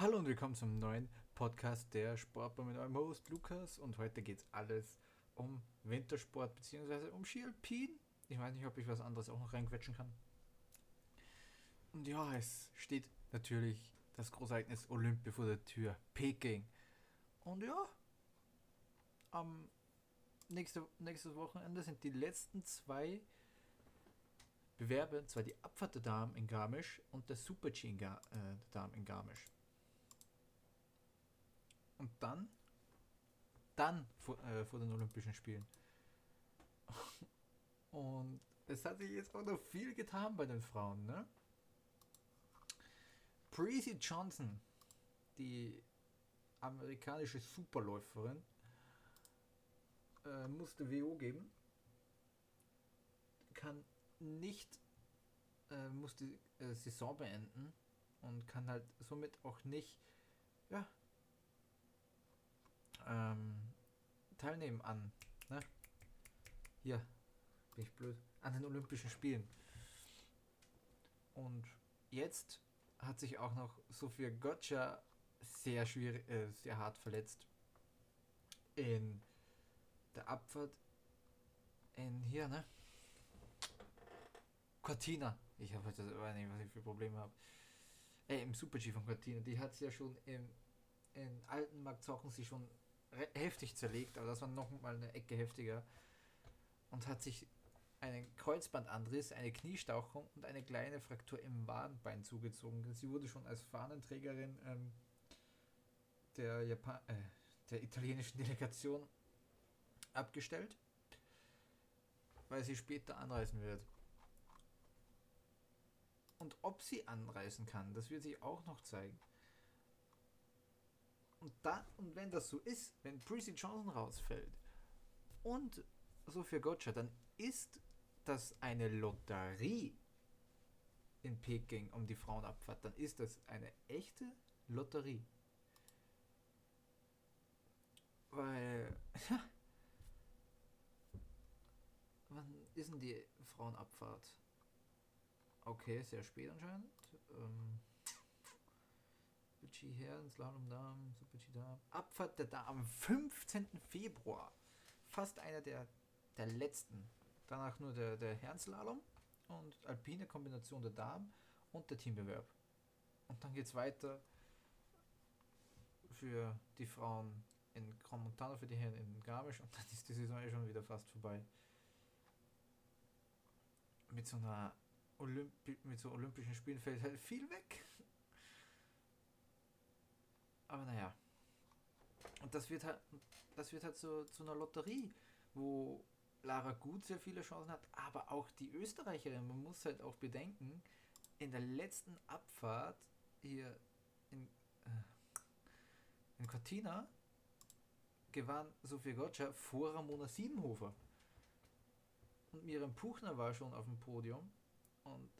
Hallo und willkommen zum neuen Podcast der Sportbar mit eurem Host Lukas und heute geht es alles um Wintersport bzw. um Ski Ich weiß nicht, ob ich was anderes auch noch reinquetschen kann. Und ja, es steht natürlich das Großereignis Olympia vor der Tür, Peking. Und ja, am nächste, nächstes Wochenende sind die letzten zwei Bewerbe, und zwar die Abfahrt der Damen in Garmisch und der Super-G äh, der Damen in Garmisch. Und dann, dann vor, äh, vor den Olympischen Spielen. Und es hat sich jetzt auch noch viel getan bei den Frauen, ne? Breezy Johnson, die amerikanische Superläuferin, äh, musste WO geben. Kann nicht, äh, muss die äh, Saison beenden und kann halt somit auch nicht, ja, ähm, teilnehmen an, ne? Hier, bin ich blöd, an den Olympischen Spielen. Und jetzt hat sich auch noch Sophia Gotcha sehr schwierig, äh, sehr hart verletzt. In der Abfahrt in hier, ne? Cortina. Ich habe heute halt nicht, was ich für Probleme habe. Äh, im Super-G von Cortina. Die hat ja schon im, alten Markt Zochen sie schon heftig zerlegt, aber das war noch mal eine Ecke heftiger. Und hat sich einen Kreuzbandanriss, eine Kniestauchung und eine kleine Fraktur im Wadenbein zugezogen. Sie wurde schon als Fahnenträgerin ähm, der, Japan äh, der italienischen Delegation abgestellt, weil sie später anreisen wird. Und ob sie anreisen kann, das wird sich auch noch zeigen. Und, da, und wenn das so ist, wenn Breezy Johnson rausfällt und Sophia Gotcha, dann ist das eine Lotterie in Peking um die Frauenabfahrt, dann ist das eine echte Lotterie. Weil, wann ist denn die Frauenabfahrt? Okay, sehr spät anscheinend. Ähm, Super-G Herren, Slalom Damen, Super-G Damen. Abfahrt der Damen am 15. Februar. Fast einer der, der letzten. Danach nur der, der Herrenslalom und alpine Kombination der Damen und der Teambewerb. Und dann geht es weiter für die Frauen in Grand für die Herren in Garmisch und dann ist die Saison eh schon wieder fast vorbei. Mit so einer Olympi mit so Olympischen Spielen fällt halt viel weg. Aber naja. Und das wird halt, das wird halt so zu einer Lotterie, wo Lara Gut sehr viele Chancen hat, aber auch die Österreicherin. Man muss halt auch bedenken, in der letzten Abfahrt hier in, äh, in Cortina gewann Sophie Gotcha vor Ramona Siebenhofer. Und Miriam Puchner war schon auf dem Podium. Und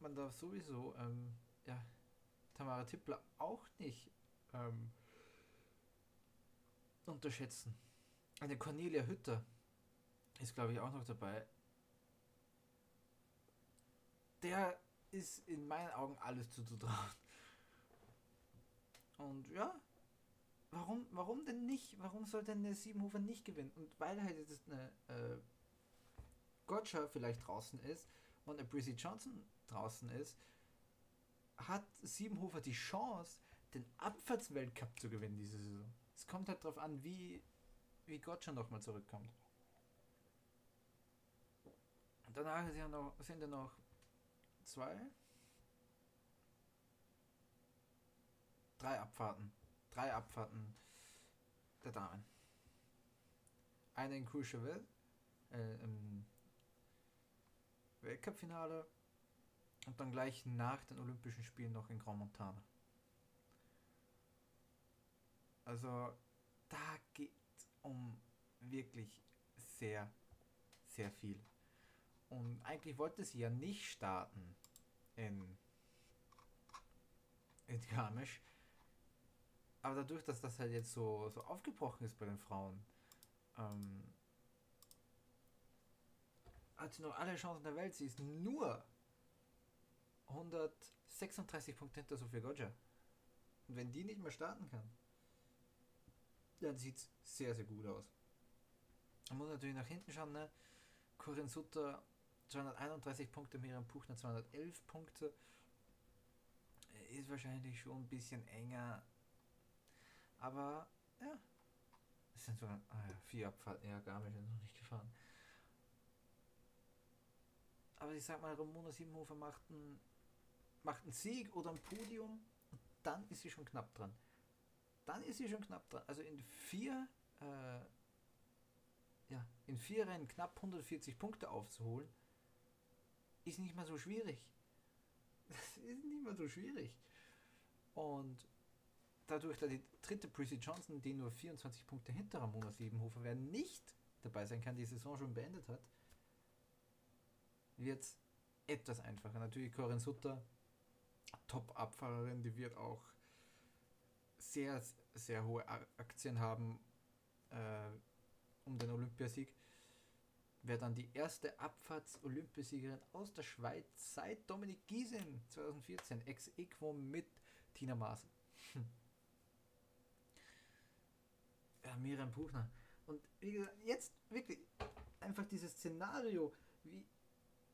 man darf sowieso ähm, ja, Tamara Tippler auch nicht ähm, unterschätzen. Eine Cornelia Hütter ist, glaube ich, auch noch dabei. Der ist in meinen Augen alles zuzutrauen. Und ja, warum, warum denn nicht? Warum soll denn der Siebenhofer nicht gewinnen? Und weil halt jetzt eine äh, Gotcha vielleicht draußen ist und eine Breezy Johnson draußen ist, hat Siebenhofer die Chance, den Abfahrtsweltcup zu gewinnen diese Saison. Es kommt halt darauf an, wie, wie Gotcha nochmal zurückkommt. Und danach sind ja noch, sind ja noch zwei, drei Abfahrten. Drei Abfahrten der Damen. Eine in Courchevel, äh, Weltcup-Finale und dann gleich nach den Olympischen Spielen noch in Grand Montana. Also da geht es um wirklich sehr, sehr viel. Und eigentlich wollte sie ja nicht starten in, in Garmisch. Aber dadurch, dass das halt jetzt so, so aufgebrochen ist bei den Frauen, ähm, hat sie noch alle Chancen der Welt. Sie ist nur 136 Punkte hinter Sophia Goggia. Und wenn die nicht mehr starten kann, dann sieht es sehr, sehr gut aus. Man muss natürlich nach hinten schauen, ne? Corinne Sutter 231 Punkte, Miriam Puchner 211 Punkte. Ist wahrscheinlich schon ein bisschen enger. Aber ja. Es sind sogar ah ja, vier Abfahrten. Ja, Garmisch ist noch nicht gefahren. Aber ich sag mal, Ramona Siebenhofer macht einen, macht einen Sieg oder ein Podium dann ist sie schon knapp dran. Dann ist sie schon knapp dran. Also in vier, äh, ja, in vier Rennen knapp 140 Punkte aufzuholen, ist nicht mal so schwierig. Das ist nicht mal so schwierig. Und dadurch, dass die dritte Prissy Johnson, die nur 24 Punkte hinter Ramona Siebenhofer wer nicht dabei sein kann, die Saison schon beendet hat, wird es etwas einfacher. Natürlich Corinne Sutter, Top-Abfahrerin, die wird auch sehr, sehr hohe Aktien haben äh, um den Olympiasieg. Wäre dann die erste Abfahrts-Olympiasiegerin aus der Schweiz seit Dominik Giesen 2014, ex equo mit Tina Maas. Hm. Ja, Miriam Buchner. Und wie gesagt, jetzt wirklich einfach dieses Szenario, wie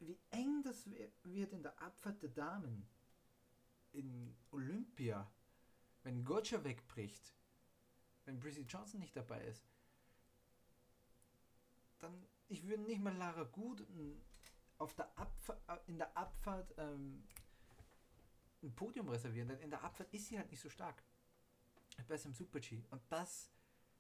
wie eng das wird in der Abfahrt der Damen in Olympia, wenn Gotcha wegbricht, wenn Brissy Johnson nicht dabei ist, dann ich würde nicht mal Lara Gut auf der Abfahrt, äh, in der Abfahrt ähm, ein Podium reservieren, denn in der Abfahrt ist sie halt nicht so stark. Besser im Super-G. Und das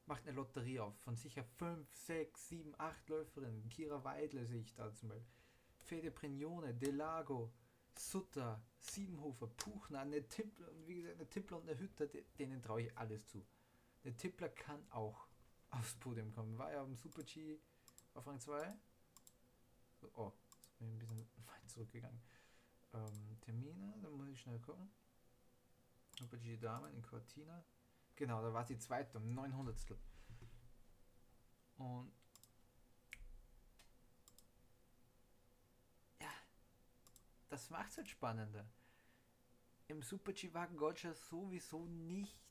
macht eine Lotterie auf von sicher 5, 6, 7, 8 Läuferinnen. Kira Weidle sehe ich da zum Beispiel. Fede Prignone, Delago, Sutter, Siebenhofer, Puchner, eine Tippler und wie gesagt, eine Tippler und eine Hütter, denen traue ich alles zu. Der Tippler kann auch aufs Podium kommen. War ja am Super G auf Rang 2. So, oh, jetzt bin ich ein bisschen weit zurückgegangen. Ähm, Termine, da muss ich schnell gucken. Super G Damen in Cortina. Genau, da war sie zweite um 900. Und das macht es halt spannender. Im Super-G war Gotcha sowieso nicht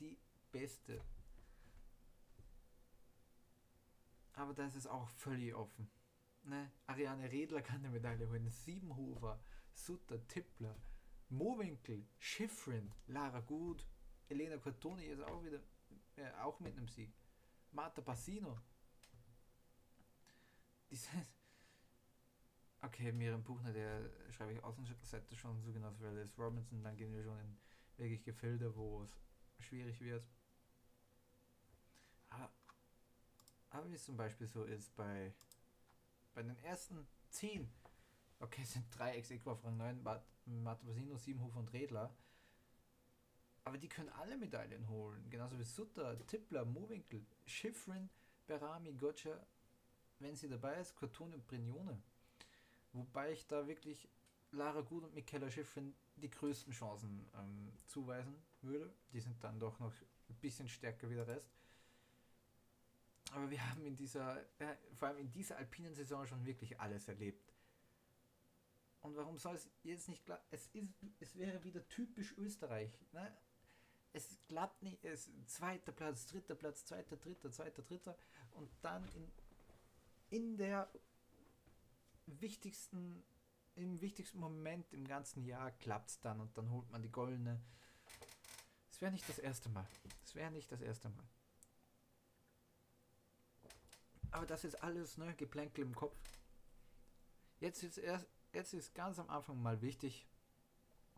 die beste. Aber da ist auch völlig offen. Ne? Ariane Redler kann eine Medaille holen. Siebenhofer, Sutter, Tippler, Mowinkel, Schiffrin, Lara Gut, Elena Cortoni ist auch wieder äh, auch mit einem Sieg. Marta Bassino. Dieses, Okay, Miriam Buchner, der schreibe ich Außenseite schon so genau für Alice Robinson, dann gehen wir schon in wirklich Gefilde, wo es schwierig wird. Aber, aber wie es zum Beispiel so ist bei, bei den ersten 10, okay, es sind drei ex auf Rang 9, Matabasino, Siebenhofer und Redler. Aber die können alle Medaillen holen, genauso wie Sutter, Tippler, Mowinkel, Schifrin, Berami, Gotcha, wenn sie dabei ist, Cortun und Brignone. Wobei ich da wirklich Lara Gut und Michaela Schiffrin die größten Chancen ähm, zuweisen würde. Die sind dann doch noch ein bisschen stärker wie der Rest. Aber wir haben in dieser, äh, vor allem in dieser alpinen Saison schon wirklich alles erlebt. Und warum soll es jetzt nicht klar? Es es wäre wieder typisch Österreich. Ne? Es klappt nicht. Es zweiter Platz, dritter Platz, zweiter, dritter, zweiter, dritter und dann in, in der wichtigsten, im wichtigsten Moment im ganzen Jahr klappt es dann und dann holt man die goldene. Es wäre nicht das erste Mal. Es wäre nicht das erste Mal. Aber das ist alles, ne, Geplänkel im Kopf. Jetzt ist erst, jetzt ist ganz am Anfang mal wichtig.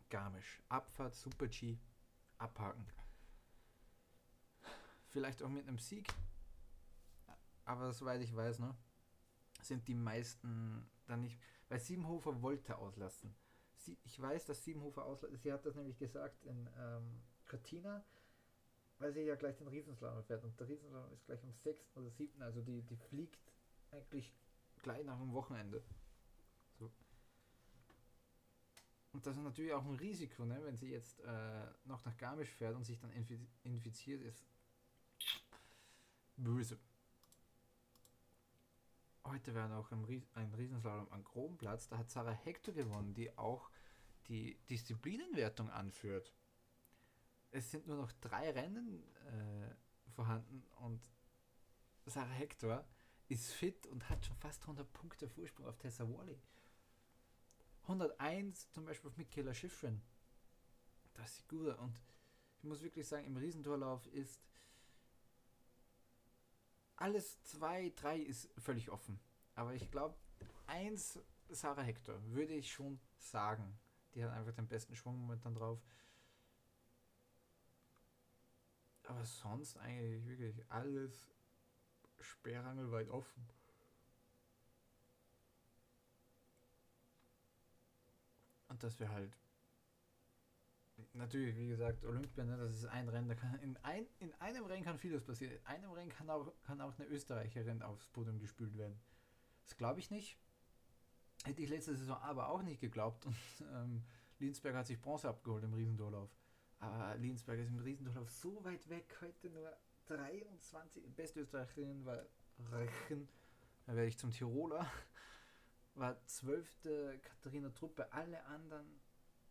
Garmisch, Abfahrt, Super G, abhaken. Vielleicht auch mit einem Sieg. Aber soweit ich weiß, ne, sind die meisten dann nicht, weil Siebenhofer wollte auslassen. Sie, ich weiß, dass Siebenhofer auslassen, sie hat das nämlich gesagt in ähm, Cortina, weil sie ja gleich den Riesenslalom fährt und der Riesenslalom ist gleich am 6. oder 7. Also die, die fliegt eigentlich gleich nach dem Wochenende. So. Und das ist natürlich auch ein Risiko, ne? wenn sie jetzt äh, noch nach Garmisch fährt und sich dann infiziert ist. Böse. Heute wäre noch ein, Ries ein Riesenslalom am Kronplatz. Da hat Sarah Hector gewonnen, die auch die Disziplinenwertung anführt. es sind nur noch drei Rennen äh, vorhanden und Sarah Hector ist fit und hat schon fast 100 Punkte Vorsprung auf Tessa Wally. 101 zum Beispiel auf Michaela Schifrin. Das ist gut. Und ich muss wirklich sagen, im Riesentorlauf ist alles 2, 3 ist völlig offen. Aber ich glaube, 1 Sarah Hector würde ich schon sagen. Die hat einfach den besten Schwung momentan drauf. Aber sonst eigentlich wirklich alles sperrangelweit offen. Und dass wir halt natürlich, wie gesagt, Olympia, ne, das ist ein Rennen, da kann in, ein, in einem Rennen kann vieles passieren. In einem Rennen kann auch, kann auch eine Österreicherin aufs Podium gespült werden. Das glaube ich nicht. Hätte ich letzte Saison aber auch nicht geglaubt. Und ähm, Linsberg hat sich Bronze abgeholt im Riesendurlauf. Aber Linsberg ist im Riesendurlauf so weit weg. Heute nur 23. Beste Österreicherin war Rechen. Da werde ich zum Tiroler. War zwölfte Katharina Truppe. Alle anderen.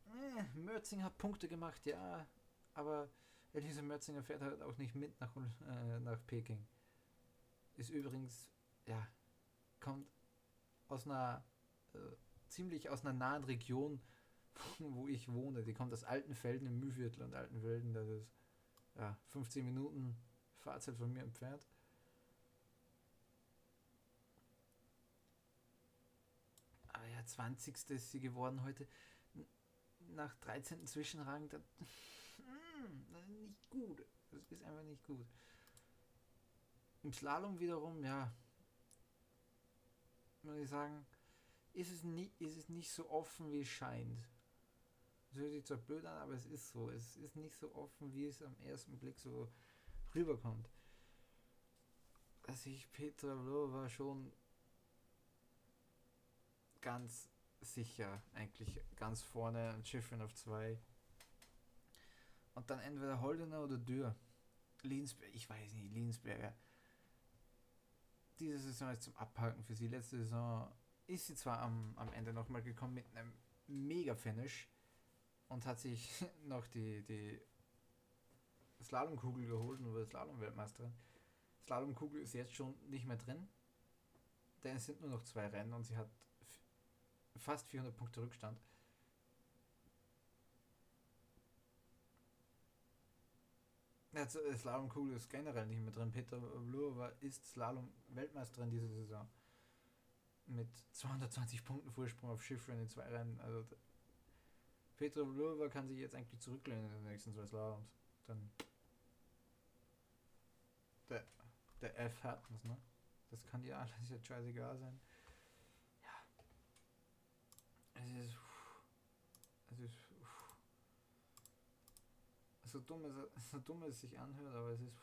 Eh, Mörzinger hat Punkte gemacht, ja. Aber Elise Mörzinger fährt halt auch nicht mit nach, äh, nach Peking. Ist übrigens, ja, kommt aus einer äh, ziemlich aus einer nahen Region, wo ich wohne. Die kommt aus Altenfelden im Mühviertel und Altenfelden, das ist ja 15 Minuten Fahrzeit von mir entfernt. Aber ja, 20. ist sie geworden heute. Nach 13. Zwischenrang, das, hm, nicht gut. Das ist einfach nicht gut. Im Slalom wiederum, ja, muss ich sagen, ist es, nie, ist es nicht so offen, wie es scheint. Das hört sich zwar blöd an, aber es ist so. Es ist nicht so offen, wie es am ersten Blick so rüberkommt. Also ich, Petra war schon ganz sicher, eigentlich ganz vorne und Schiffrin auf zwei. Und dann entweder Holdener oder Dürr. Linsberg, ich weiß nicht, Linsberger. Diese Saison ist zum Abhaken für sie. Letzte Saison ist sie zwar am, am Ende nochmal gekommen mit einem Mega-Finish und hat sich noch die, die Slalomkugel geholt und wurde Slalom-Weltmeisterin. Slalomkugel ist jetzt schon nicht mehr drin, denn es sind nur noch zwei Rennen und sie hat fast 400 Punkte Rückstand. Also Slalomkugel ist generell nicht mehr drin. Peter Vlhova ist Slalom-Weltmeisterin diese Saison. Mit 220 Punkten Vorsprung auf Schiffrennen in zwei Rennen. Also Petra Vlhova kann sich jetzt eigentlich zurücklehnen in den nächsten zwei Slaloms. Dann der, der F Hertens, ne? Das kann dir alles jetzt scheißegal sein. Es ist. Es ist. So dumm, es, so dumm es sich anhört, aber es ist.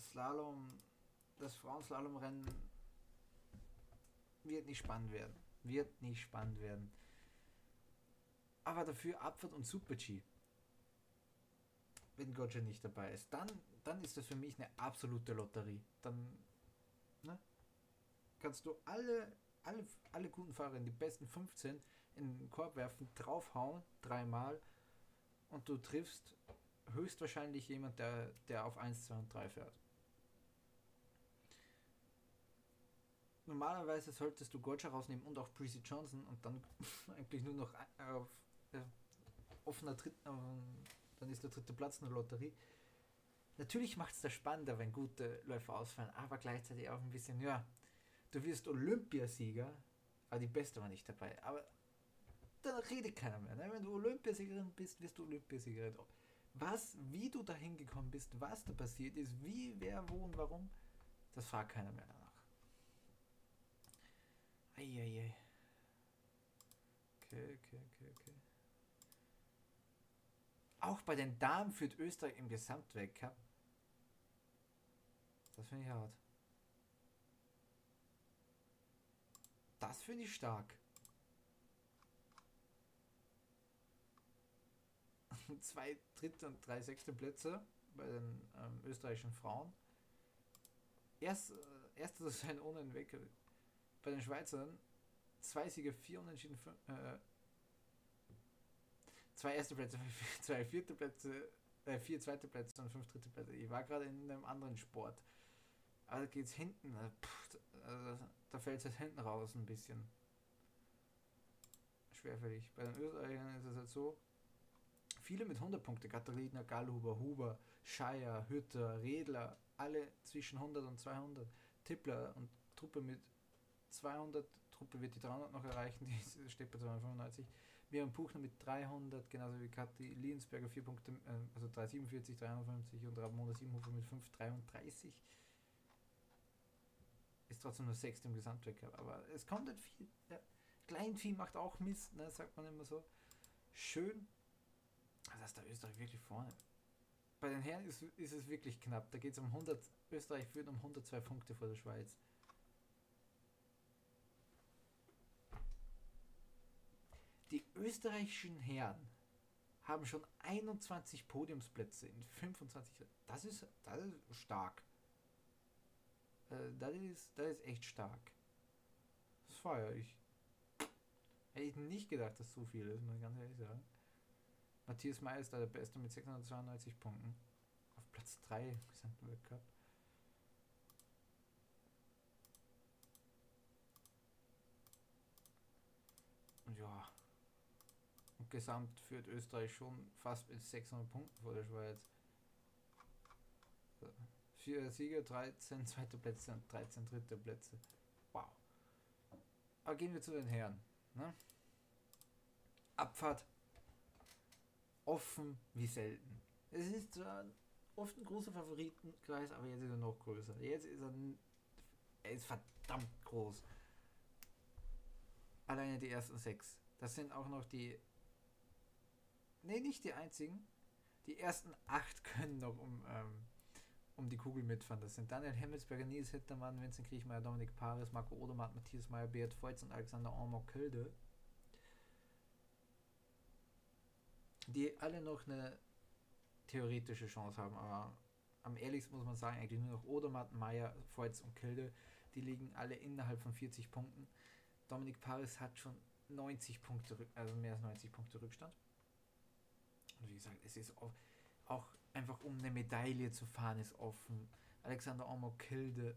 Slalom. Das Frauenslalomrennen wird nicht spannend werden. Wird nicht spannend werden. Aber dafür Abfahrt und Super-G wenn Gotcha nicht dabei ist, dann, dann ist das für mich eine absolute Lotterie. Dann ne, kannst du alle, alle, alle guten Fahrer in die besten 15 in den Korb werfen, draufhauen, dreimal und du triffst höchstwahrscheinlich jemand, der, der auf 1, 2 und 3 fährt. Normalerweise solltest du Gotcha rausnehmen und auch Breezy Johnson und dann eigentlich nur noch auf äh, offener Tritt, äh, dann ist der dritte Platz eine Lotterie. Natürlich macht es das spannender, wenn gute Läufer ausfallen, aber gleichzeitig auch ein bisschen, ja, du wirst Olympiasieger, aber die Beste war nicht dabei. Aber dann redet keiner mehr. Ne? Wenn du Olympiasiegerin bist, wirst du Olympiasiegerin. Was, wie du dahin gekommen bist, was da passiert ist, wie, wer, wo und warum, das fragt keiner mehr danach. Eieiei. Okay, okay, okay, okay. Auch bei den Damen führt Österreich im Gesamtweltcup. Das finde ich hart. Das finde ich stark. Zwei dritte und drei sechste Plätze bei den ähm, österreichischen Frauen. Erst, äh, erster sein ohne Weg. Bei den Schweizern zwei Siege, vier Unentschieden, äh, zwei erste Plätze, zwei vierte Plätze, äh, vier zweite Plätze und fünf dritte Plätze. Ich war gerade in einem anderen Sport. Also geht's hinten, äh, pff, also da fällt es hinten raus ein bisschen. Schwerfällig. Bei den Österreichern ist es halt so, viele mit 100 Punkte, Katharina, Gallhuber, Huber, Scheier, Hütter, Redler, alle zwischen 100 und 200. Tippler und Truppe mit 200, Truppe wird die 300 noch erreichen, die steht bei 295. Miriam Puchner mit 300, genauso wie Kathi Liensberger 4 Punkte, äh, also 347, 350 und Ramona Siebenhofer mit 533. Trotzdem nur 6 im Gesamtweltcup, aber es kommt nicht viel. Ja. Kleinvieh macht auch Mist, ne, sagt man immer so. Schön, ist der Österreich wirklich vorne. Bei den Herren ist, ist es wirklich knapp. Da geht es um 100, Österreich führt um 102 Punkte vor der Schweiz. Die österreichischen Herren haben schon 21 Podiumsplätze in 25. Das ist, das ist stark. Äh, das, ist, das ist echt stark. Das feiere ich. Hätte ich nicht gedacht, dass so viel ist, muss ich ganz ehrlich sagen. Matthias May ist da der Beste mit 692 Punkten. Auf Platz 3 im gesamten Weltcup. Ja. Und gesamt führt Österreich schon fast mit 600 Punkten vor der Schweiz. Vier Sieger, 13 zweite Plätze und 13 dritte Plätze. Wow. Aber gehen wir zu den Herren. Ne? Abfahrt offen wie selten. Es ist zwar oft ein großer Favoritenkreis, aber jetzt ist er noch größer. Jetzt ist er, er ist verdammt groß. Alleine die ersten sechs. Das sind auch noch die. Ne, nicht die einzigen. Die ersten acht können noch um, ähm, um die Kugel mitfahren. Das sind Daniel Hemmelsberger, Nils Hittermann, Vincent Kriechmeier, Dominik Paris, Marco Odermatt, Matthias Meyer, Beat Feutz und Alexander Ormok-Kilde. die alle noch eine theoretische Chance haben, aber am ehrlichsten muss man sagen, eigentlich nur noch Odermatt, Meier, Voits und Kilde, die liegen alle innerhalb von 40 Punkten. Dominik Paris hat schon 90 Punkte, also mehr als 90 Punkte Rückstand. Und wie gesagt, es ist auch einfach um eine Medaille zu fahren, ist offen. Alexander Omo Kilde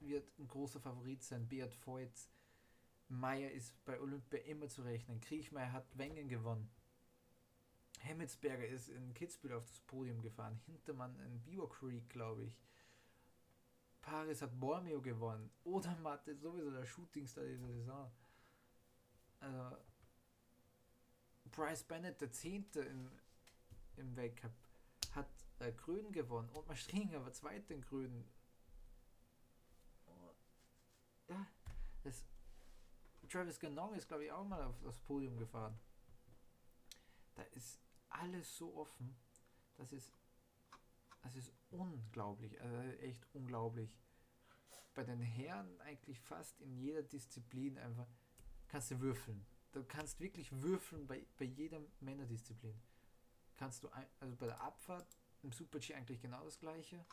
wird ein großer Favorit sein. Beat Voits Meier ist bei Olympia immer zu rechnen. Kriechmeier hat Wengen gewonnen. Hemmetsberger ist in Kitzbühel auf das Podium gefahren. Hintermann in Beaver Creek, glaube ich. Paris hat Bormio gewonnen. Oder Matte sowieso der Shootingstar dieser Saison. Also, Bryce Bennett, der Zehnte im, im Weltcup, hat äh, Grün gewonnen. Und Mastringer war Zweiter in Grün. Ja, das Travis Ganong ist, glaube ich, auch mal auf das Podium gefahren. Da ist alles so offen. Das ist, das ist unglaublich, also echt unglaublich. Bei den Herren eigentlich fast in jeder Disziplin einfach kannst du würfeln. Du kannst wirklich würfeln bei, bei jeder Männerdisziplin. Kannst du, ein, also bei der Abfahrt im Super-G eigentlich genau das gleiche.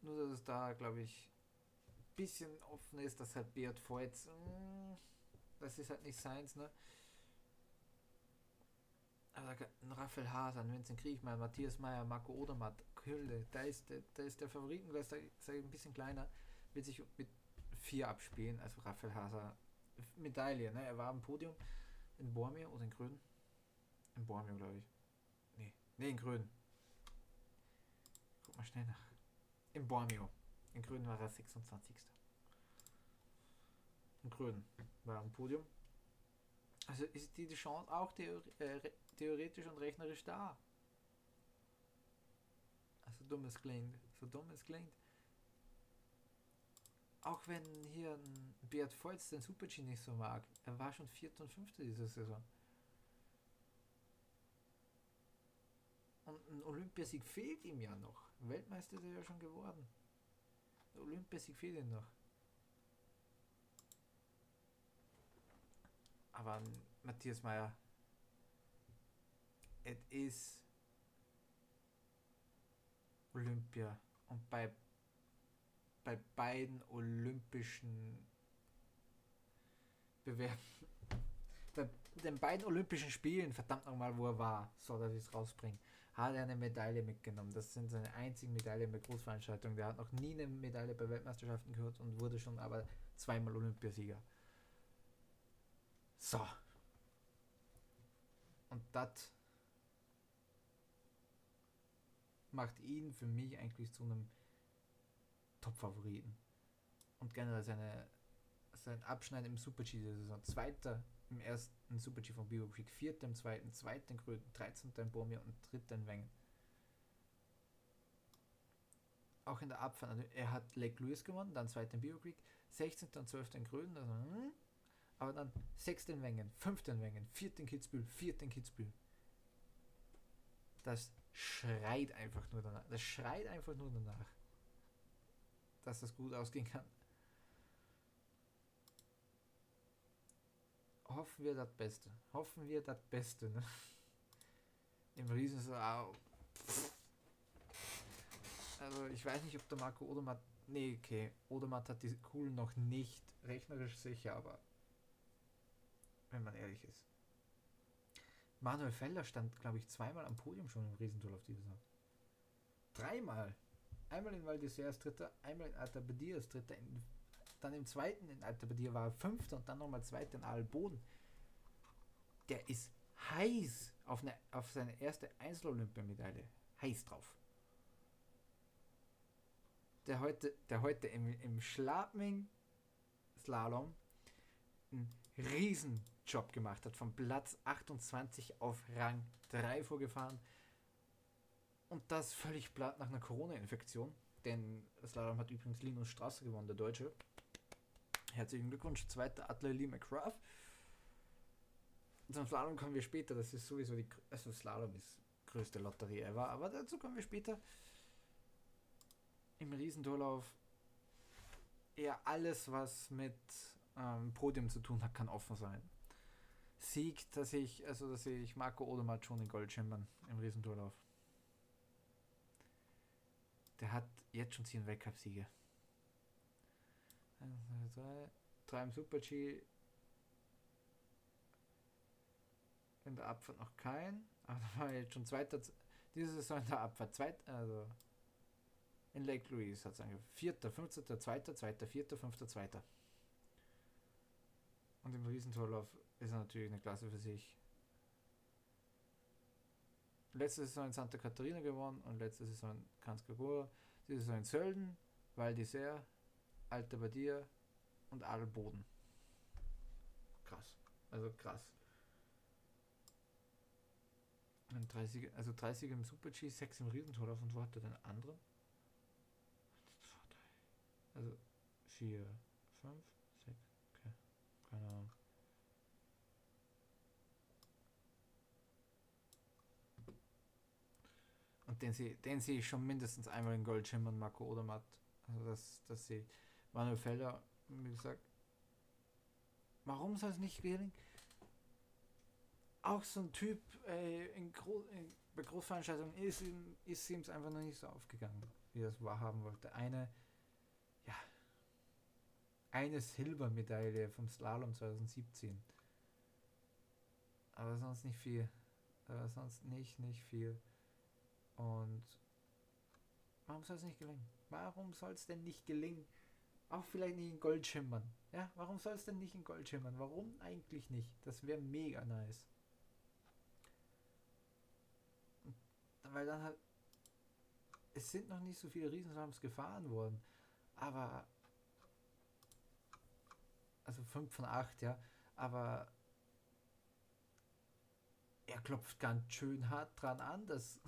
Nur dass es da, glaube ich, bisschen offen ist, dass halt Beat Voits, mm, das ist halt nicht seins, ne? Aber Raphael Hasan, Vincent Kriechmann, Matthias Meyer, Marco Odermatt, Külde, da ist, der, da ist der Favoritenkreis da ein bisschen kleiner, wird sich mit vier abspielen, also Raphael Hasan, Medaille, ne? Er war am Podium in Bormio oder in Grün? In Bormio, glaube ich. Nee, in Grün. Guck mal schnell nach. In Bormio. In Grün war er 26. In Grün war am Podium. Also ist die Chance auch theori äh, theoretisch und rechnerisch da. Also dumm es klingt. So dumm es klingt. Auch wenn hier ein Beat Volz den Super-G nicht so mag. Er war schon Vierter und Fünfter diese Saison. Und ein Olympiasieg fehlt ihm ja noch. Weltmeister ist er ja schon geworden. Der Olympiasieg fehlt ihm noch. Aber Matthias Meyer, es ist Olympia. Und bei, bei beiden olympischen Bewerben, bei den beiden Olympischen Spielen, verdammt nochmal, wo er war, so dass ich es rausbringe, hat er eine Medaille mitgenommen. Das sind seine einzigen Medaillen bei Großveranstaltungen. Der hat noch nie eine Medaille bei Weltmeisterschaften gehört und wurde schon aber zweimal Olympiasieger. So. Und das macht ihn für mich eigentlich zu einem Top-Favoriten. Und generell seine, sein Abschneiden im Super-G der Saison. Zweiter im ersten Super-G von Bio Creek, vierter im zweiten, zweiter in Kröten, 13. in Bormir und dritter in Wengen. Auch in der Abfahrt, also er hat Lake Louis gewonnen, dann zweiter in Bio Creek, 16. und 12. in Kröten, also, hm, aber dann 6. in Wengen, 5. in Wengen, 4. in Kitzbühel, 4. in Kitzbühel. Das schreit einfach nur danach. Das schreit einfach nur danach, dass das gut ausgehen kann. Hoffen wir das Beste. Hoffen wir das Beste. Ne? Im Riesen so, au. Also ich weiß nicht, ob der Marco Odermatt. Nee, okay. Odermatt hat die Kugeln noch nicht rechnerisch sicher, aber wenn man ehrlich ist. Manuel Feller stand, glaube ich, zweimal am Podium schon im Riesentour auf dieser Saison. Dreimal. Einmal in Val als Dritter, einmal in Alta Badia als Dritter, in, dann im zweiten in Alta Badia war er Fünfter und dann nochmal Zweiter in Alboden. Der ist heiß auf, eine, auf seine erste Einzelolympiamedaille. Heiß drauf. Der heute, der heute im, im Schladming Slalom einen riesen Job gemacht hat, von Platz 28 auf Rang 3 vorgefahren. Und das völlig platt nach einer Corona-Infektion. Denn Slalom hat übrigens Linus Strasser gewonnen, der Deutsche. Herzlichen Glückwunsch, zweiter Adler Lee McCraft. Zum Slalom kommen wir später, das ist sowieso die. Also Slalom ist größte Lotterie ever, aber dazu kommen wir später. Im Riesendurlauf eher alles, was mit ähm, Podium zu tun hat, kann offen sein. Sieg, dass ich, also dass ich Marco Odermatt schon in Gold schimmern im Riesendurlauf. Der hat jetzt schon 10 Weltcup-Siege. Drei, drei im Super-G. In der Abfahrt noch kein. Aber da war jetzt schon zweiter. Diese Saison in der Abfahrt. Zweit, also in Lake Louise hat es angefangen. Vierter, fünfter, zweiter, zweiter, vierter, fünfter, zweiter. Und im Riesentorlauf ist er natürlich eine Klasse für sich. Letzte Saison in Santa Catarina gewonnen und letzte Saison in Kanskagura. Diese Saison in Sölden, Val d'Isère, Alta Badia und Adelboden. Krass. Also krass. Und 30, also 30 im Super G, 6 im Riesentorlauf und wo hat er den anderen? Also 4, 5, 6, okay. Keine Ahnung. Und den sehe den seh ich schon mindestens einmal in Gold schimmern, Marco Odermatt. Also das, das sehe ich. Manuel Felder, wie gesagt, warum soll es nicht gelingen? Auch so ein Typ äh, in, Gro in, bei Großveranstaltungen ist ihm ist ihm einfach noch nicht so aufgegangen, wie er es wahrhaben wollte. Eine, ja, eine Silbermedaille vom Slalom 2017. Aber sonst nicht viel. Aber sonst nicht, nicht viel. Und warum soll es nicht gelingen? Warum soll es denn nicht gelingen? Auch vielleicht nicht in Gold schimmern. Ja, warum soll es denn nicht in Gold schimmern? Warum eigentlich nicht? Das wäre mega nice. Weil dann halt. Es sind noch nicht so viele Riesenslams gefahren worden. Aber. Also 5 von 8, ja. Aber. Er klopft ganz schön hart dran an, dass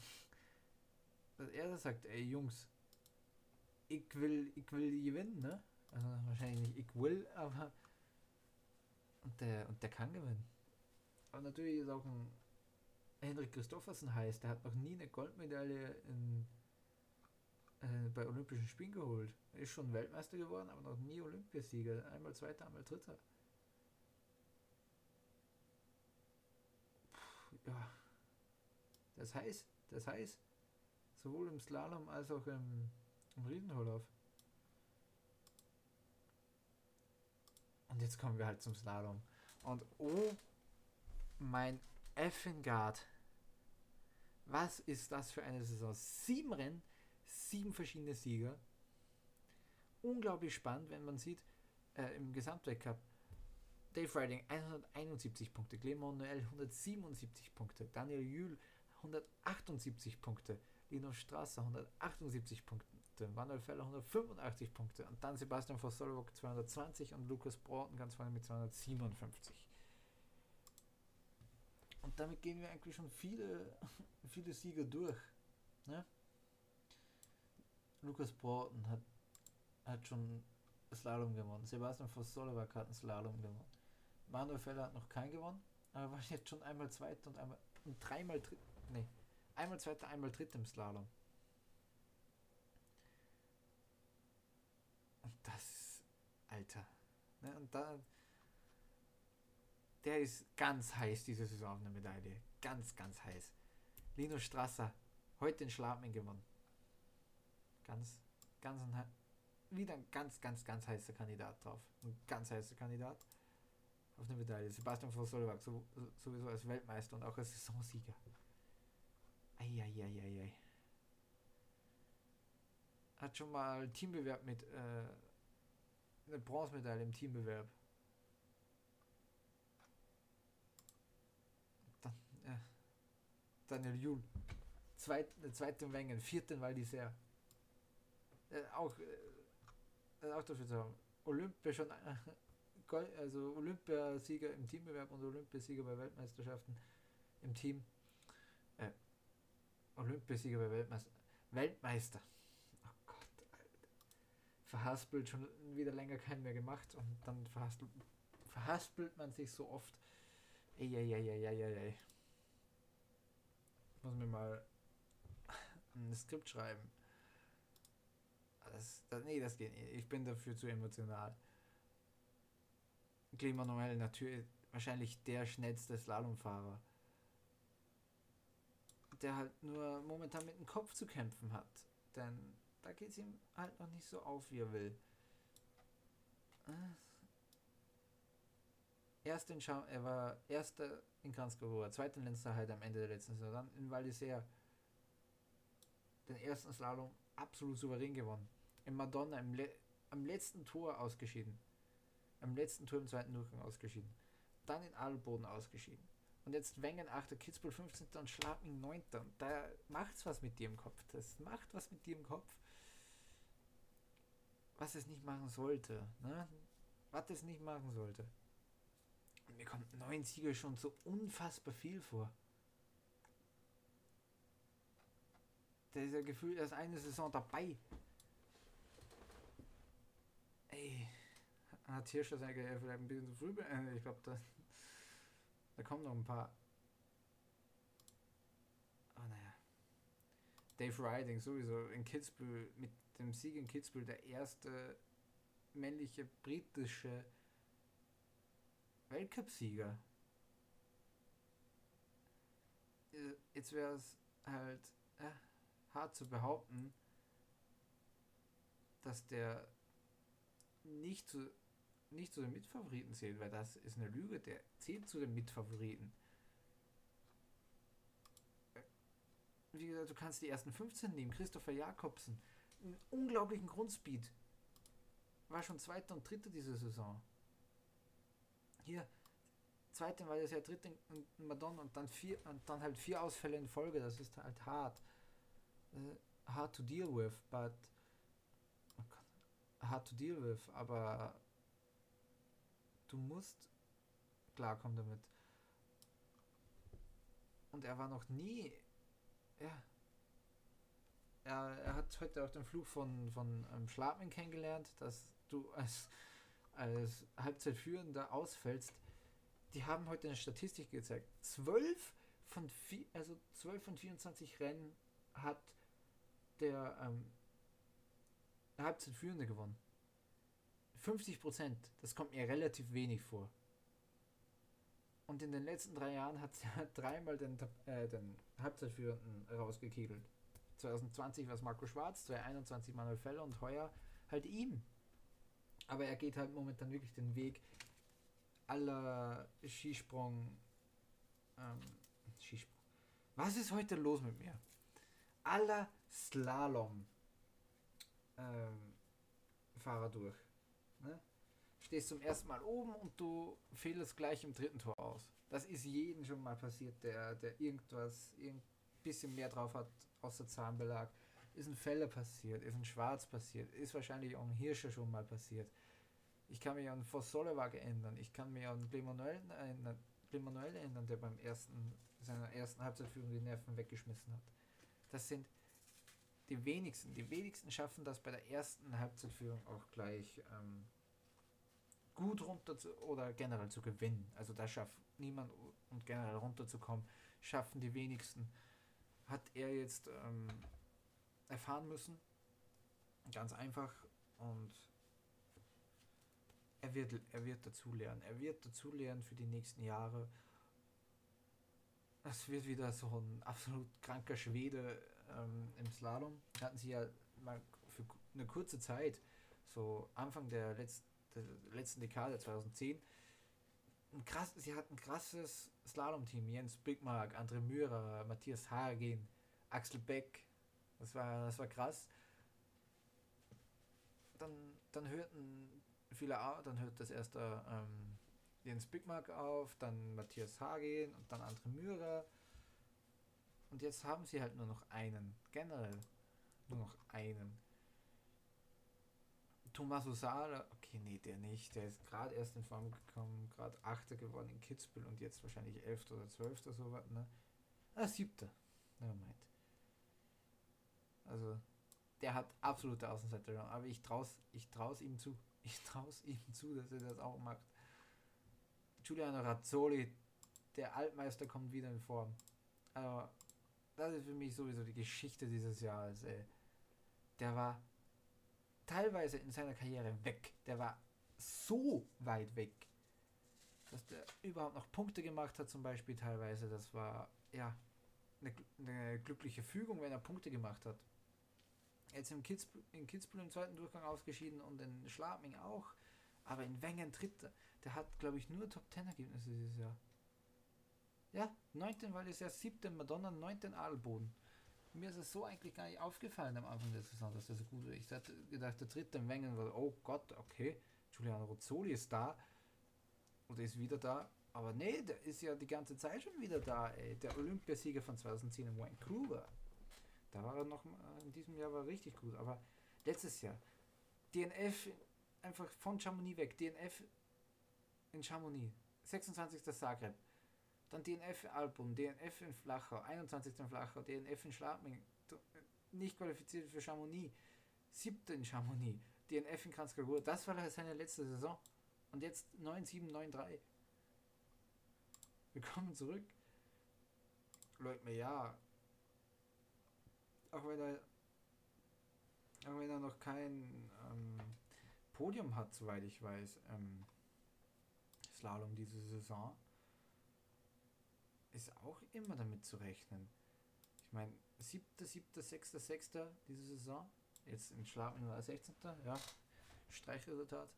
dass er sagt, ey Jungs, ich will, ich will gewinnen, ne? Also wahrscheinlich nicht ich will, aber und der, und der kann gewinnen. Aber natürlich ist auch ein Henrik Christoffersen heißt, der hat noch nie eine Goldmedaille in, äh, bei Olympischen Spielen geholt. Er ist schon Weltmeister geworden, aber noch nie Olympiasieger. Einmal Zweiter, einmal Dritter. Puh, ja. Das heißt, das heißt, Sowohl im Slalom als auch im, im Riesenholauf. Und jetzt kommen wir halt zum Slalom. Und oh, mein Effengard. Was ist das für eine Saison? Sieben Rennen, sieben verschiedene Sieger. Unglaublich spannend, wenn man sieht, äh, im Gesamtweltcup. Dave Riding 171 Punkte, Clement Noel 177 Punkte, Daniel Jühl 178 Punkte, Lino Strasser 178 Punkte, Manuel Feller 185 Punkte und dann Sebastian Voss-Solowok 220 und Lukas Broughton ganz vorne mit 257. Und damit gehen wir eigentlich schon viele, viele Sieger durch. Ne? Lukas Broughton hat, hat schon Slalom gewonnen. Sebastian Voss-Solowak hat einen Slalom gewonnen. Manuel Feller hat noch keinen gewonnen, aber war jetzt schon einmal Zweiter und einmal und dreimal Dritt. Nee, einmal Zweiter, einmal Dritt im Slalom. Und das, Alter. Ne, und da, der ist ganz heiß diese Saison auf eine Medaille. Ganz, ganz heiß. Lino Strasser, heute in Schladming gewonnen. Ganz, ganz ein, wieder ein ganz, ganz, ganz heißer Kandidat drauf. Ein ganz heißer Kandidat auf eine Medaille. Sebastian von Solberg so, sowieso als Weltmeister und auch als Saisonsieger. Eieieiei. Hat schon mal Teambewerb mit äh, eine Bronzemedaille im Teambewerb. Dann, ja. Daniel Juhl. Zweit, zweite Wengen, vierten Val d'Isère. Äh, auch, äh, auch dafür zu haben. Olympia schon äh, also Olympiasieger im Teambewerb und Olympiasieger bei Weltmeisterschaften im Team. Äh, Olympiasieger bei Weltmeister. Weltmeister. Verhaspelt, schon wieder länger keinen mehr gemacht und dann verhaspelt, verhaspelt man sich so oft. Eieieiei. Muss mir mal ein Skript schreiben. Das, das, nee, das geht nicht. Ich bin dafür zu emotional. Clément Noël natürlich wahrscheinlich der schnellste Slalomfahrer, der halt nur momentan mit dem Kopf zu kämpfen hat. Denn da geht es ihm halt noch nicht so auf, wie er will. Erst in Schau er war erster in Kranzgehör, zweiter in Lenzerheit am Ende der letzten Saison, dann in Val den ersten Slalom absolut souverän gewonnen. In Madonna im Le am letzten Tor ausgeschieden am letzten Tour im zweiten Durchgang ausgeschieden. Dann in Adelboden ausgeschieden. Und jetzt Wengen 8. Kitzbühel 15. und Schladming 9. Und da macht's was mit dir im Kopf. Das macht was mit dir im Kopf. Was es nicht machen sollte. Ne? Was es nicht machen sollte. Und mir kommt neun Siege schon so unfassbar viel vor. Der ist ja gefühlt erst eine Saison dabei. Ey hat Hirscher seine Karriere vielleicht ein bisschen zu früh beendet. Ich glaube, da, da kommen noch ein paar. Oh, naja. Dave Riding sowieso in Kitzbühel, mit dem Sieg in Kitzbühel, der erste männliche britische Weltcupsieger. Äh, jetzt wäre es halt äh, hart zu behaupten, dass der nicht zu nicht zu den Mitfavoriten zählt, weil das ist eine Lüge, der zählt zu den Mitfavoriten. Äh, wie gesagt, du kannst die ersten 15 nehmen. Christopher Jakobsen, einen unglaublichen Grundspeed. War schon Zweiter und Dritter diese Saison. Hier, Zweite war das ja Dritte in Madonna und dann vier und dann halt vier Ausfälle in Folge. Das ist halt hart. Uh, hard to deal with, but oh hard to deal with, aber du musst klarkommen damit. Und er war noch nie. Ja. Er, er hat heute auch den Flug von, von ähm, Schladming kennengelernt, dass du als, als Halbzeitführender ausfällst. Die haben heute eine Statistik gezeigt. 12 von, also 12 von 24 Rennen hat der ähm, Halbzeitführende gewonnen. 50 Prozent, das kommt mir relativ wenig vor. Und in den letzten drei Jahren hat er dreimal den, äh, den Halbzeitführenden rausgekegelt. 2020 war es Marco Schwarz, 2021 Manuel Feller und heuer halt ihm. Aber er geht halt momentan wirklich den Weg aller Skisprung ähm, Skisprung. Was ist heute los mit mir? Aller Slalom ähm, Fahrer durch. Ne? Stehst zum ersten Mal oben und du fehlst gleich im dritten Tor aus. Das ist jedem schon mal passiert, der, der irgendwas, ein bisschen mehr drauf hat, außer Zahnbelag. Ist ein Feller passiert, ist ein Schwarz passiert, ist wahrscheinlich auch ein Hirscher schon mal passiert. Ich kann mich an Vossolewag ändern, ich kann mich an Glimanuel ändern, der beim ersten, seiner ersten Halbzeitführung die Nerven weggeschmissen hat. Das sind die wenigsten, die wenigsten schaffen das bei der ersten Halbzeitführung auch gleich ähm, gut runter zu, oder generell zu gewinnen. Also da schafft niemand und generell runterzukommen, schaffen die wenigsten. Hat er jetzt ähm, erfahren müssen. Ganz einfach. Und er wird, er wird dazulernen. Er wird dazulernen für die nächsten Jahre. Es wird wieder so ein absolut kranker Schwede ähm, im Slalom. Hatten sie ja mal für eine kurze Zeit, so Anfang der letzten, der letzten Dekade 2010, ein krass, sie hatten ein krasses Slalom-Team. Jens Bigmark, André Mürer, Matthias Hagen, Axel Beck. Das war, das war krass. Dann, dann hörten viele auf, dann hört das erste ähm, Jens Bigmark auf, dann Matthias Hagen und dann André Mürer. Und jetzt haben sie halt nur noch einen. Generell nur noch einen. Tommaso Sala, nee, der nicht. Der ist gerade erst in Form gekommen, gerade Achter geworden in Kitzbühel und jetzt wahrscheinlich Elfter oder Zwölfter, so was, ne? Ah, Siebter. Nevermind. Also, der hat absolute Außenseiter, aber ich traus, ich traus ihm zu. Ich traus ihm zu, dass er das auch macht. Giuliano Razzoli, der Altmeister, kommt wieder in Form. Aber das ist für mich sowieso die Geschichte dieses Jahres, ey. Der war teilweise in seiner Karriere weg. Der war so weit weg, dass der überhaupt noch Punkte gemacht hat, zum Beispiel teilweise. Das war, ja, eine, eine glückliche Fügung, wenn er Punkte gemacht hat. Jetzt im Kitzbühel, in Kitzbühel im zweiten Durchgang ausgeschieden und in Schladming auch. Aber in Wengen dritter. Der hat, glaube ich, nur Top 10 Ergebnisse dieses Jahr. Ja, 19, weil es ja 7. Madonna, 9. Adelboden. Mir ist es so eigentlich gar nicht aufgefallen am Anfang der Saison, dass der so gut war. Ich hatte gedacht, der dritte im Wengen war, oh Gott, okay, Giuliano Rozzoli ist da. Oder ist wieder da. Aber nee, der ist ja die ganze Zeit schon wieder da, ey. Der Olympiasieger von 2010 in Vancouver. Da war er noch, in diesem Jahr war er richtig gut. Aber letztes Jahr, DNF einfach von Chamonix weg. DNF in Chamonix. 26. Zagreb. Dann DNF in Album, DNF in Flachau, 21. in Flachau, DNF in Schladming, nicht qualifiziert für Chamonix, 7. in Chamonix, DNF in Kranzkagur. Das war seine letzte Saison. Und jetzt 9-7, 9-3. Wir kommen zurück. Leute, ja. Auch wenn er, auch wenn er noch kein ähm, Podium hat, soweit ich weiß, ähm, Slalom diese Saison ist auch immer damit zu rechnen. Ich meine, siebter, siebter, sechster, sechster diese Saison. Jetzt in Schlafen war 16. Ja, Streichresultat.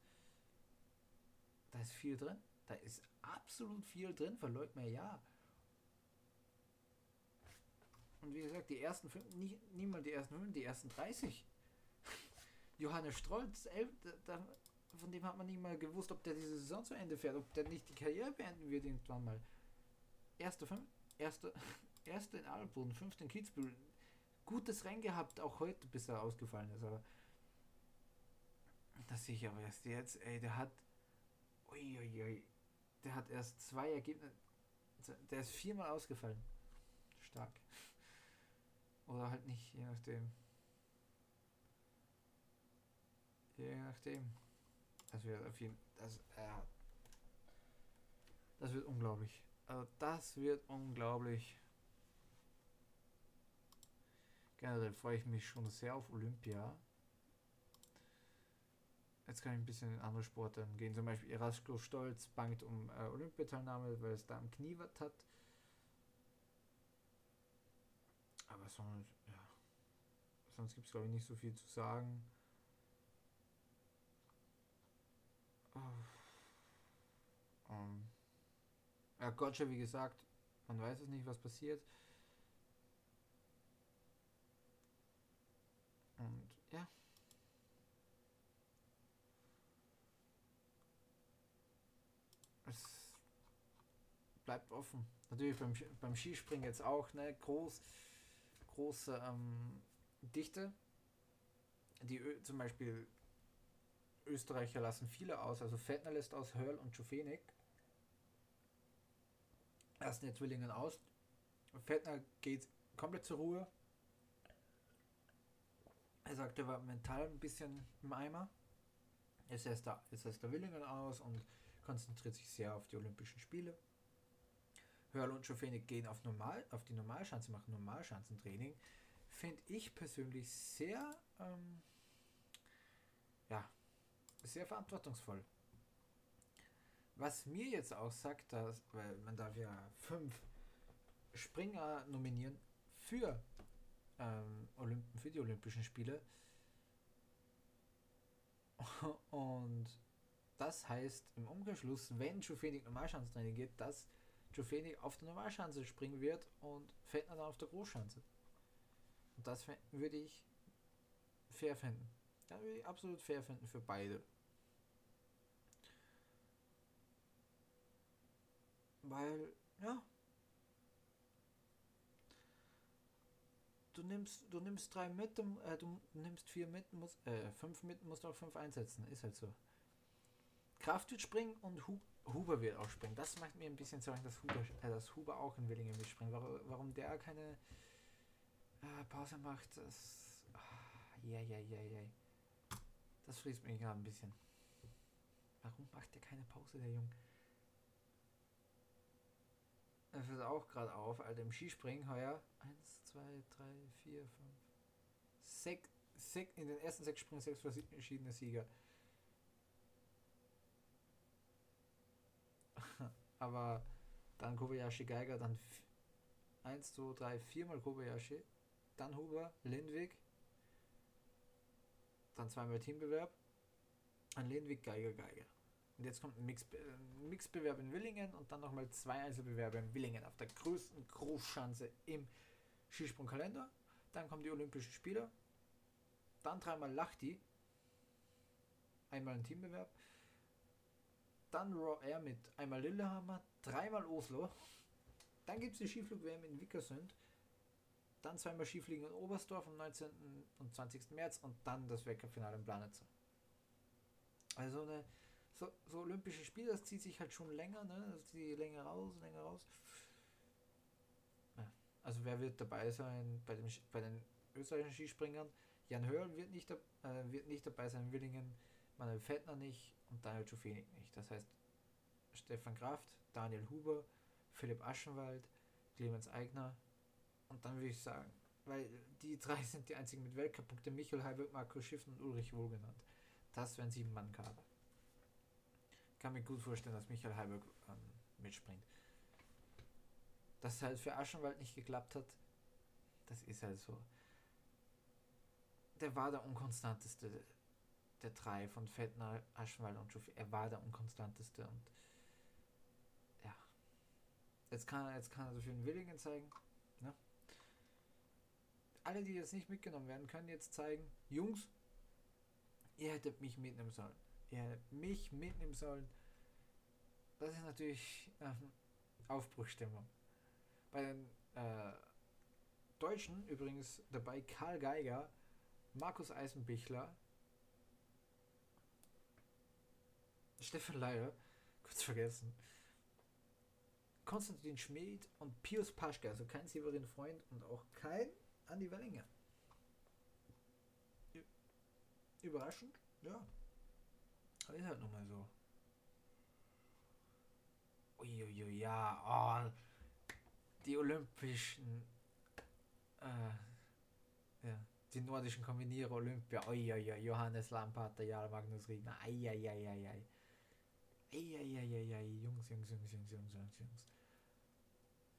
Da ist viel drin. Da ist absolut viel drin, verleut mir ja. Und wie gesagt, die ersten fünf, nicht, mal die ersten fünf, die ersten 30. Johannes Strolz, elf, da, von dem hat man nicht mal gewusst, ob der diese Saison zu Ende fährt, ob der nicht die Karriere beenden wird irgendwann mal. Erste, fünf, erste, erste in Alboden, fünfte in Kitzbühel. Gutes Rennen gehabt, auch heute, bis er ausgefallen ist, aber das sehe ich aber erst jetzt, ey, der hat, uiuiui, der hat erst zwei Ergebnisse, der ist viermal ausgefallen. Stark. Oder halt nicht, je nachdem. Je nachdem. Das wird auf jeden das, äh, das wird unglaublich. Also das wird unglaublich. Generell freue ich mich schon sehr auf Olympia. Jetzt kann ich ein bisschen in andere Sportarten gehen. Zum Beispiel Erasko Stolz bangt um äh, Olympiateilnahme, weil es da am Knie was hat. Aber sonst, ja. Sonst gibt es glaube ich nicht so viel zu sagen. Oh. Um. Ja, Gotcha, wie gesagt, Man weiß es nicht, was passiert. Und ja. Es bleibt offen. Natürlich beim, beim Skispringen jetzt auch, ne? Groß, große ähm, Dichte. Die Ö zum Beispiel Österreicher lassen viele aus, also Fettner lässt aus, Hörl und Schufenig. Lassen jetzt Willingen aus. Fettner geht komplett zur Ruhe. Er sagt, er war mental ein bisschen im Eimer. Jetzt lässt er, jetzt lässt er Willingen aus und konzentriert sich sehr auf die Olympischen Spiele. Hörl und Schofenig gehen auf, normal, auf die Normalschanze, machen Normalschanzentraining. Finde ich persönlich sehr, ähm, ja, sehr verantwortungsvoll. Was mir jetzt auch sagt, dass, weil man darf ja fünf Springer nominieren für, ähm, Olymp für die Olympischen Spiele. Und das heißt im Umkehrschluss, wenn Schufenig Normalschanzentraining geht, dass Schufenig auf der Normalschanze springen wird und Fettner dann auf der Großschanze. Und das würde ich fair finden. Ja, würde ich absolut fair finden für beide. Weil, ja. Du nimmst, du nimmst drei mit, äh, du nimmst vier mit, musst, äh, fünf mit, musst auch fünf einsetzen. Ist halt so. Kraft wird springen und Hub, Huber wird auch springen. Das macht mir ein bisschen Sorgen, dass Huber, äh, dass Huber auch in Willingen mitspringt. Warum, warum der keine äh, Pause macht, das. Ah, ja, ja, ja, ja. Das fließt mich gerade ein bisschen. Warum macht der keine Pause, der Junge? Er fällt auch gerade auf, Alter, im Skispringen heuer. 1, 2, 3, 4, 5, 6, 6, in den ersten sechs Springen sechs verschiedene Sieger. Aber dann Kobayashi Geiger, dann 1, 2, 3, 4 mal Kobayashi, dann Huber, Lindwig, dann zweimal Teambewerb, ein Lindwig, Geiger, Geiger. Und jetzt kommt ein, Mix, ein Mixbewerb in Willingen und dann nochmal zwei Einzelbewerbe in Willingen auf der größten Großschanze im Skisprungkalender. Dann kommen die Olympischen Spiele. Dann dreimal Lachti. Einmal ein Teambewerb. Dann Raw Air mit einmal Lillehammer, dreimal Oslo. Dann gibt es die Skiflug-WM in Vickersund. Dann zweimal Skifliegen in Oberstdorf am 19. und 20. März und dann das Weltcup-Finale in Planitzer. Also eine so, so Olympische Spiele, das zieht sich halt schon länger, ne? Das zieht länger raus, länger raus. Also wer wird dabei sein bei, dem, bei den österreichischen Skispringern? Jan Hörl wird nicht, äh, wird nicht dabei sein in Willingen, Manuel Fettner nicht und Daniel Schufenig nicht. Das heißt Stefan Kraft, Daniel Huber, Philipp Aschenwald, Clemens Eigner und dann würde ich sagen, weil die drei sind die einzigen mit Weltcup-Punkten, Michael Heiberg, Marco Schiffen und Ulrich Wohl genannt. Das wären sieben Mann Kader kann mir gut vorstellen, dass Michael Heiberg ähm, mitspringt. Dass halt für Aschenwald nicht geklappt hat, das ist halt so. Der war der unkonstanteste der drei von Fettner, Aschenwald und Schuffi. Er war der unkonstanteste und ja. Jetzt kann, jetzt kann er so für den Willingen zeigen. Ne? Alle, die jetzt nicht mitgenommen werden, können jetzt zeigen, Jungs, ihr hättet mich mitnehmen sollen ihr mich mitnehmen sollen. Das ist natürlich ähm, Aufbruchstimmung. Bei den äh, Deutschen übrigens dabei Karl Geiger, Markus Eisenbichler, Stefan Leier, kurz vergessen, Konstantin Schmid und Pius Paschke, also kein Severin Freund und auch kein Andi Wellinger. Überraschend? Ja. Aber ist halt nun mal so. Uiuiui, ja, oh, die Olympischen, äh, ja, die nordischen Kombinierer Olympia, uiuiui, Johannes Lampard, der Jarl Magnus Riegner, eieieiei. Eieieiei, Jungs, Jungs, Jungs, Jungs, Jungs, Jungs, Jungs.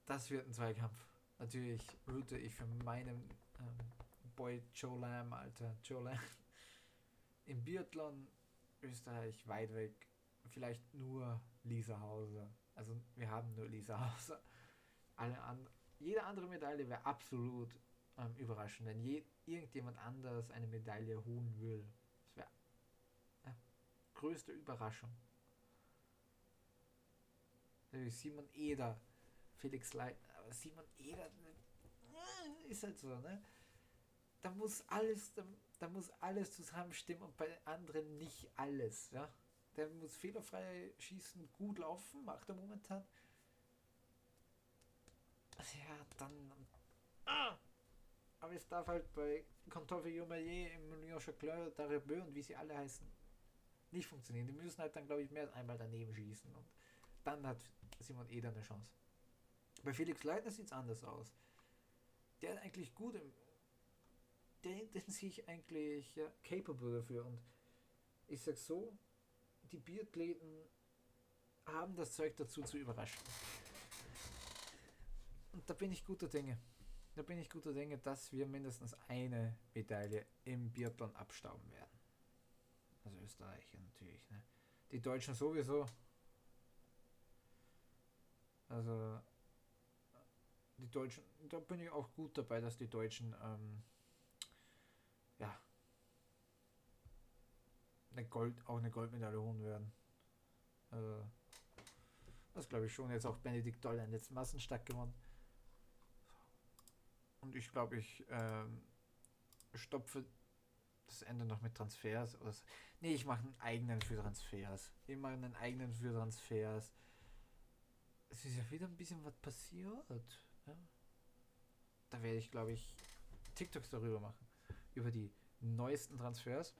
Das wird ein Zweikampf. Natürlich route ich für meinen ähm, Boy Joe Lamb, Alter, Joe Lamb. Im Biathlon Österreich weit weg. Vielleicht nur Lisa Hauser. Also wir haben nur Lisa Hauser. Alle an, jede andere Medaille wäre absolut ähm, überraschend, wenn je, irgendjemand anders eine Medaille holen will. Das wäre ja, größte Überraschung. Simon Eder, Felix Leitner, aber Simon Eder äh, ist halt so, ne? Da muss alles, da, da muss alles zusammenstimmen und bei anderen nicht alles, ja? Der muss fehlerfrei schießen, gut laufen, macht er momentan. Ja, dann. Ah! Aber es darf halt bei Contofe Jomayer, Emilien Chacleur, Darebeu und wie sie alle heißen, nicht funktionieren. Die müssen halt dann, glaube ich, mehr als einmal daneben schießen. Und dann hat Simon Eder eine Chance. Bei Felix Leitner sieht es anders aus. Der ist eigentlich gut im. Der, den sehe ich eigentlich ja, capable dafür. Und ich sag so, die Biathleten haben das Zeug dazu zu überraschen. Und da bin ich guter Dinge. Da bin ich guter Dinge, dass wir mindestens eine Medaille im Biathlon abstauben werden. Also Österreicher natürlich. Ne? Die Deutschen sowieso. Also die Deutschen, da bin ich auch gut dabei, dass die Deutschen ähm, ja eine Gold, auch eine Goldmedaille holen werden. Also, das glaube ich schon. Jetzt auch Benedikt Doll in letzten Massenstart gewonnen. Und ich glaube, ich ähm, stopfe das Ende noch mit Transfers. Oder so. Nee, ich mache einen eigenen für Transfers. Ich mache einen eigenen für Transfers. Es ist ja wieder ein bisschen was passiert. Ja? Da werde ich, glaube ich, TikToks darüber machen. Über die neuesten Transfers.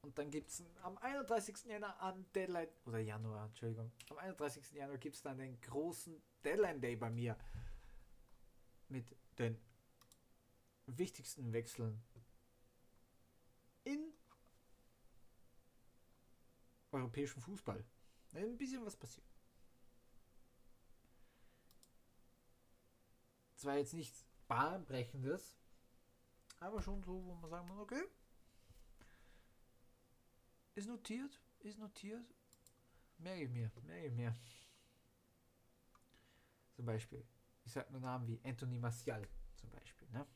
Und dann gibt es am 31. Januar an Deadline, oder Januar, Entschuldigung, am 31. Januar gibt es dann den großen Deadline Day bei mir. Mit den wichtigsten Wechseln in europäischem Fußball. Ein bisschen was passiert. Zwar jetzt nichts bahnbrechendes, aber schon so, wo man sagen muss, okay, ist notiert, ist notiert, merke ich mir, merke ich mir. Zum Beispiel, ich sage nur Namen wie Anthony Martial zum Beispiel, ne?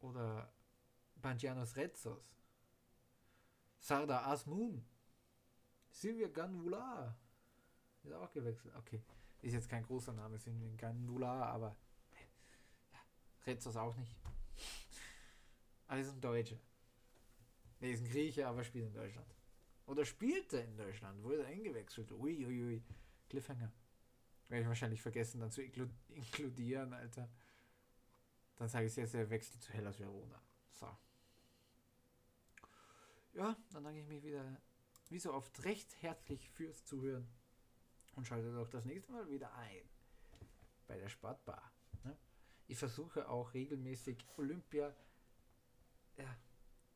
Oder Banjanos Retzos, Sardar Asmun, Silvia Ganvula, ist auch gewechselt, okay. Ist jetzt kein großer Name, wir Gandula, aber ja, Retzos auch nicht. Alles ein Deutsche. Ne, ist ein Grieche, aber spielt in Deutschland. Oder spielte in Deutschland, wurde eingewechselt. Uiuiui. Ui, ui. Cliffhanger. Werde ich wahrscheinlich vergessen, dann zu inkludieren, Alter. Dann sage ich jetzt, er wechselt zu Hellas Verona. So. Ja, dann danke ich mich wieder, wie so oft, recht herzlich fürs Zuhören und schaltet auch das nächste Mal wieder ein bei der Sportbar. Ich versuche auch regelmäßig Olympia, ja,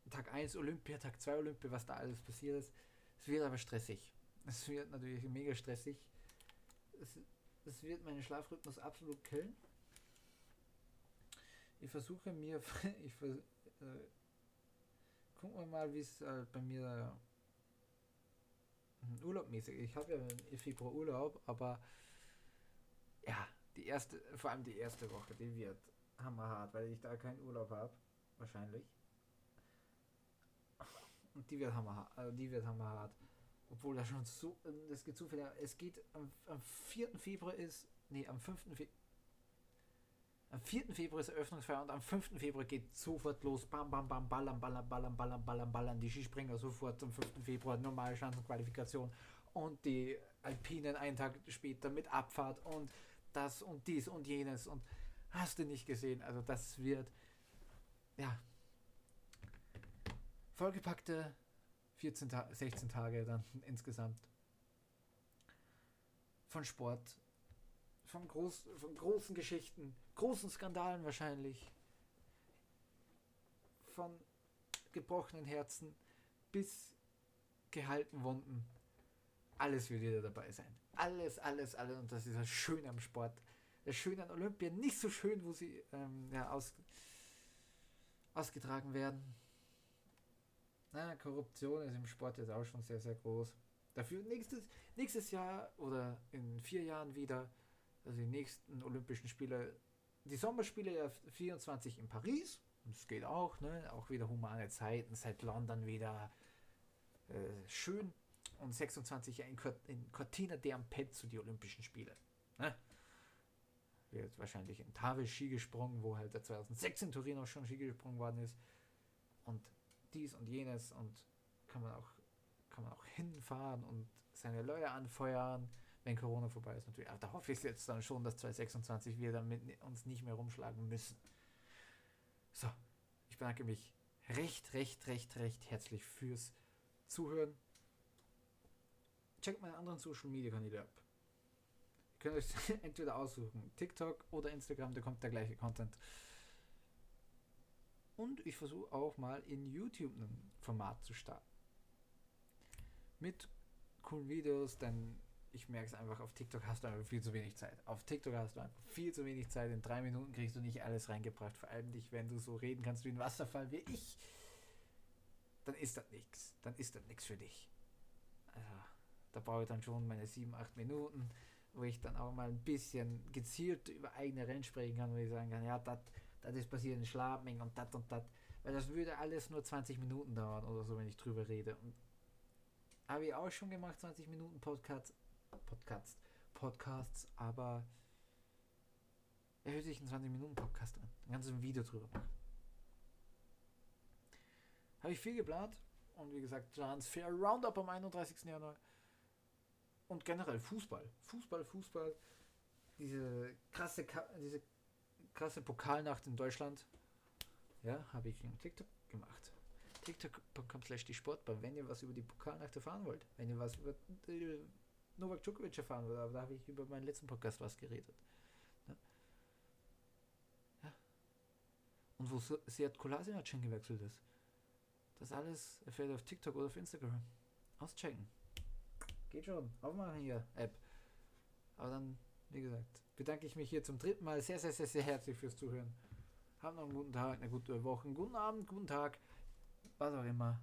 Tag 1 Olympia, Tag 2 Olympia, was da alles passiert ist. Es wird aber stressig. Es wird natürlich mega stressig. Es, es wird meinen Schlafrhythmus absolut killen. Ich versuche mir, ich vers äh, gucken wir mal, wie es äh, bei mir urlaubmäßig. Ich habe ja im Februar Urlaub, aber ja, die erste, vor allem die erste Woche, die wird hammerhart, weil ich da keinen Urlaub habe, wahrscheinlich. Und die wird hammerhart, also die wird hammerhart. Obwohl da schon so, es geht zu viel, es geht am, am 4. Februar ist, nee, am 5. Februar, am 4. Februar ist Eröffnungsfeier und am 5. Februar geht sofort los. Bam, bam, bam, ballern, ballern, ballern, ballern, ballern, ballern. Die Skispringer sofort am 5. Februar normale Chancenqualifikation. Und die Alpinen einen Tag später mit Abfahrt und das und dies und jenes. Und hast du nicht gesehen? Also, das wird, ja, vollgepackte 14, Ta 16 Tage dann insgesamt von Sport von, groß, von großen Geschichten, großen Skandalen wahrscheinlich, von gebrochenen Herzen bis gehalten Wunden. Alles wird wieder dabei sein. Alles, alles, alles. Und das ist das Schöne am Sport. Das Schöne an Olympia. Nicht so schön, wo sie ähm, ja, aus, ausgetragen werden. Na, Korruption ist im Sport jetzt auch schon sehr, sehr groß. Dafür nächstes, nächstes Jahr oder in vier Jahren wieder, also die nächsten Olympischen Spiele, die Sommerspiele ja 24 in Paris. Das geht auch, ne? Auch wieder humane Zeiten, seit London wieder äh, schön. Und 26 in, in Cortina d'Ampezzo die Olympischen Spiele. Ne? Wird wahrscheinlich in Tave Ski gesprungen, wo halt der 2006 in Torino schon Ski gesprungen worden ist. Und dies und jenes und kann man auch, kann man auch hinfahren und seine Leute anfeuern, wenn Corona vorbei ist natürlich. Aber da hoffe ich jetzt dann schon, dass 2026 wir damit uns nicht mehr rumschlagen müssen. So, ich bedanke mich recht, recht, recht, recht herzlich fürs Zuhören. Checkt meine anderen Social Media Kanäle ab. Ihr könnt euch entweder aussuchen, TikTok oder Instagram, da kommt der gleiche Content. Und ich versuche auch mal in YouTube ein Format zu starten. Mit coolen Videos, denn ich merke es einfach, auf TikTok hast du einfach viel zu wenig Zeit. Auf TikTok hast du einfach viel zu wenig Zeit. In drei Minuten kriegst du nicht alles reingebracht. Vor allem nicht, wenn du so reden kannst wie ein Wasserfall wie ich. Dann ist das nichts. Dann ist das nichts für dich. Also, da brauche ich dann schon meine sieben, acht Minuten, wo ich dann auch mal ein bisschen gezielt über eigene Rennen sprechen kann, wo ich sagen kann, ja, das ist passiert in Schladming und das und das. Weil das würde alles nur 20 Minuten dauern oder so, wenn ich drüber rede. Und habe ich auch schon gemacht, 20 Minuten Podcasts, Podcasts, Podcasts, aber er hört sich einen 20 Minuten Podcast an. Ein Video drüber machen. Habe ich viel geplant und wie gesagt, Transfer Roundup am 31. Januar. Und generell Fußball. Fußball, Fußball. Diese krasse, diese krasse Pokalnacht in Deutschland. Ja, habe ich in TikTok gemacht. TikTok.com slash die Sportbar, wenn ihr was über die Pokalnacht erfahren wollt. Wenn ihr was über äh, Novak Djokovic erfahren wollt, aber da habe ich über meinen letzten Podcast was geredet. Ja. ja. Und wo Seat Kolasinac schon gewechselt ist. Das alles erfährt ihr auf TikTok oder auf Instagram. Auschecken. Geht schon. Aufmachen hier, App. Aber dann, wie gesagt, bedanke ich mich hier zum dritten Mal sehr, sehr, sehr, sehr herzlich fürs Zuhören. Habt noch einen guten Tag, eine gute Woche, einen guten Abend, guten Tag, was auch immer.